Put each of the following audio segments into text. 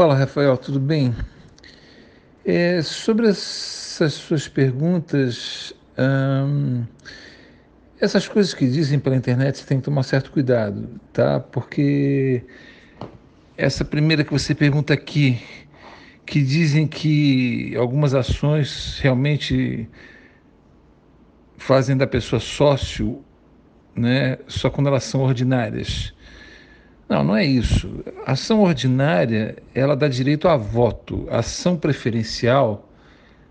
Fala, Rafael, tudo bem? É, sobre essas suas perguntas, hum, essas coisas que dizem pela internet você tem que tomar certo cuidado, tá? Porque essa primeira que você pergunta aqui, que dizem que algumas ações realmente fazem da pessoa sócio, né, só quando elas são ordinárias. Não, não é isso. A ação ordinária, ela dá direito a voto. A ação preferencial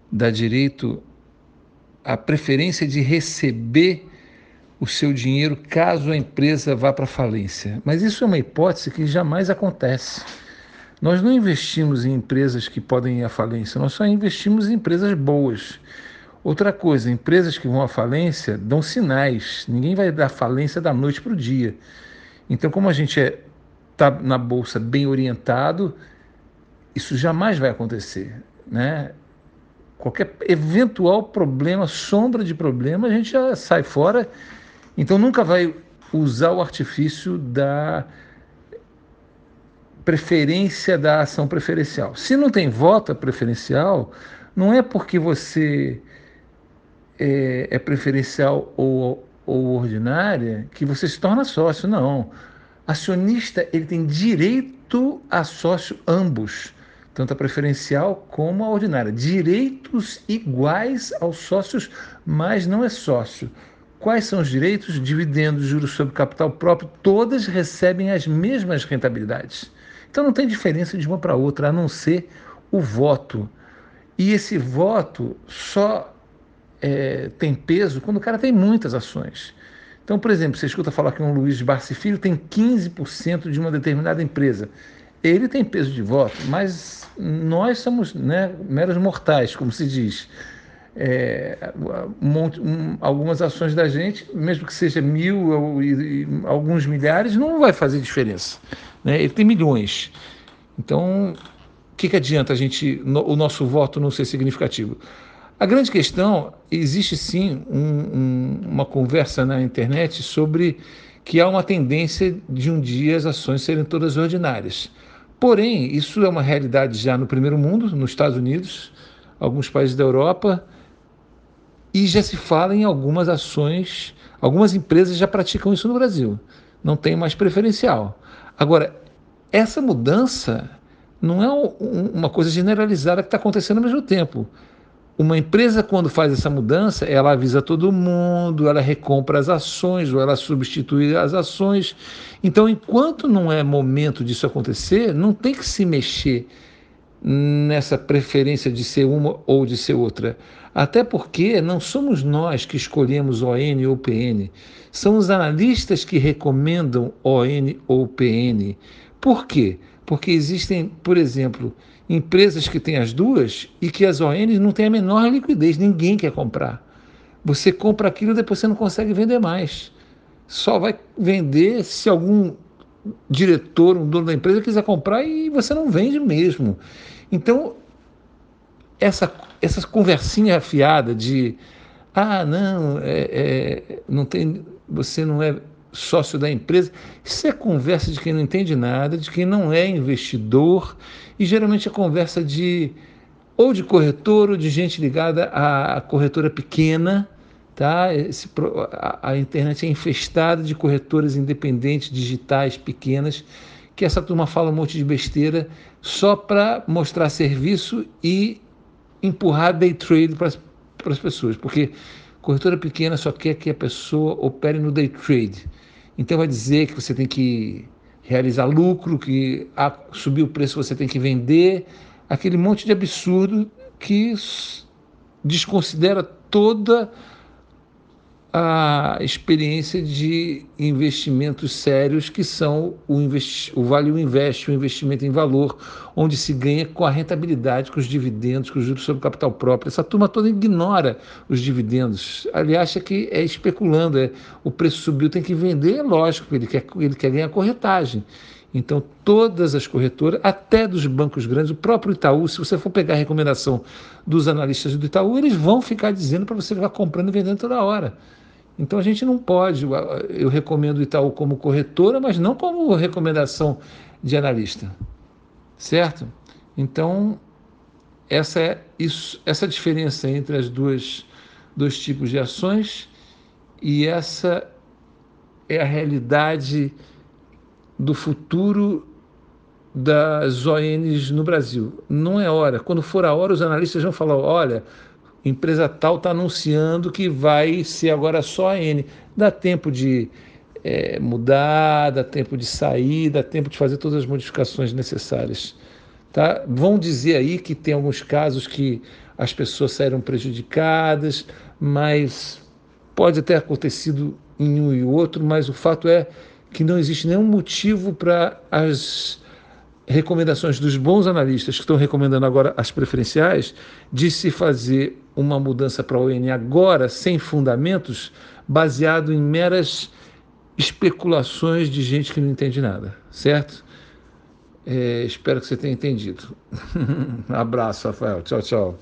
dá direito à preferência de receber o seu dinheiro caso a empresa vá para falência. Mas isso é uma hipótese que jamais acontece. Nós não investimos em empresas que podem ir à falência, nós só investimos em empresas boas. Outra coisa, empresas que vão à falência dão sinais. Ninguém vai dar falência da noite para o dia. Então, como a gente é está na bolsa bem orientado, isso jamais vai acontecer, né? Qualquer eventual problema, sombra de problema, a gente já sai fora. Então nunca vai usar o artifício da preferência da ação preferencial. Se não tem voto preferencial, não é porque você é, é preferencial ou, ou ordinária que você se torna sócio, não acionista ele tem direito a sócio ambos, tanto a preferencial como a ordinária. Direitos iguais aos sócios, mas não é sócio. Quais são os direitos? Dividendos, juros sobre capital próprio, todas recebem as mesmas rentabilidades. Então não tem diferença de uma para outra, a não ser o voto. E esse voto só é, tem peso quando o cara tem muitas ações. Então, por exemplo, você escuta falar que um Luiz Barsi Filho tem 15% de uma determinada empresa. Ele tem peso de voto, mas nós somos né, meros mortais, como se diz. É, um, um, algumas ações da gente, mesmo que seja mil ou e, alguns milhares, não vai fazer diferença. Né? Ele tem milhões. Então, o que, que adianta a gente, no, o nosso voto não ser significativo? A grande questão, existe sim um, um, uma conversa na internet sobre que há uma tendência de um dia as ações serem todas ordinárias. Porém, isso é uma realidade já no primeiro mundo, nos Estados Unidos, alguns países da Europa, e já se fala em algumas ações, algumas empresas já praticam isso no Brasil. Não tem mais preferencial. Agora, essa mudança não é uma coisa generalizada que está acontecendo ao mesmo tempo. Uma empresa, quando faz essa mudança, ela avisa todo mundo, ela recompra as ações ou ela substitui as ações. Então, enquanto não é momento disso acontecer, não tem que se mexer nessa preferência de ser uma ou de ser outra. Até porque não somos nós que escolhemos ON ou PN, são os analistas que recomendam ON ou PN. Por quê? Porque existem, por exemplo, empresas que têm as duas e que as ONs não têm a menor liquidez, ninguém quer comprar. Você compra aquilo e depois você não consegue vender mais. Só vai vender se algum diretor, um dono da empresa quiser comprar e você não vende mesmo. Então, essa, essa conversinha afiada de ah, não, é, é, não tem, você não é sócio da empresa. Isso é conversa de quem não entende nada, de quem não é investidor, e geralmente é conversa de ou de corretor ou de gente ligada à corretora pequena. Tá? Esse, a, a internet é infestada de corretoras independentes, digitais, pequenas, que essa turma fala um monte de besteira só para mostrar serviço e empurrar day trade para as pessoas, porque corretora pequena só quer que a pessoa opere no day trade. Então vai dizer que você tem que realizar lucro, que subir o preço você tem que vender, aquele monte de absurdo que desconsidera toda a experiência de investimentos sérios que são o, o Vale Invest, o investimento em valor, onde se ganha com a rentabilidade, com os dividendos, com os juros sobre capital próprio. Essa turma toda ignora os dividendos. Ali acha que é especulando, é, o preço subiu, tem que vender, é lógico, ele quer, ele quer ganhar corretagem. Então, todas as corretoras, até dos bancos grandes, o próprio Itaú, se você for pegar a recomendação dos analistas do Itaú, eles vão ficar dizendo para você ficar comprando e vendendo toda hora. Então a gente não pode, eu recomendo o Itaú como corretora, mas não como recomendação de analista. certo? Então, essa é isso, essa diferença entre as duas dois tipos de ações e essa é a realidade do futuro das ONs no Brasil. Não é hora. Quando for a hora, os analistas vão falar: olha, empresa tal está anunciando que vai ser agora só a N. Dá tempo de é, mudar, dá tempo de sair, dá tempo de fazer todas as modificações necessárias. Tá? Vão dizer aí que tem alguns casos que as pessoas saíram prejudicadas, mas pode ter acontecido em um e outro, mas o fato é que não existe nenhum motivo para as recomendações dos bons analistas que estão recomendando agora as preferenciais de se fazer uma mudança para a ON agora sem fundamentos, baseado em meras especulações de gente que não entende nada, certo? É, espero que você tenha entendido. Abraço, Rafael. Tchau, tchau.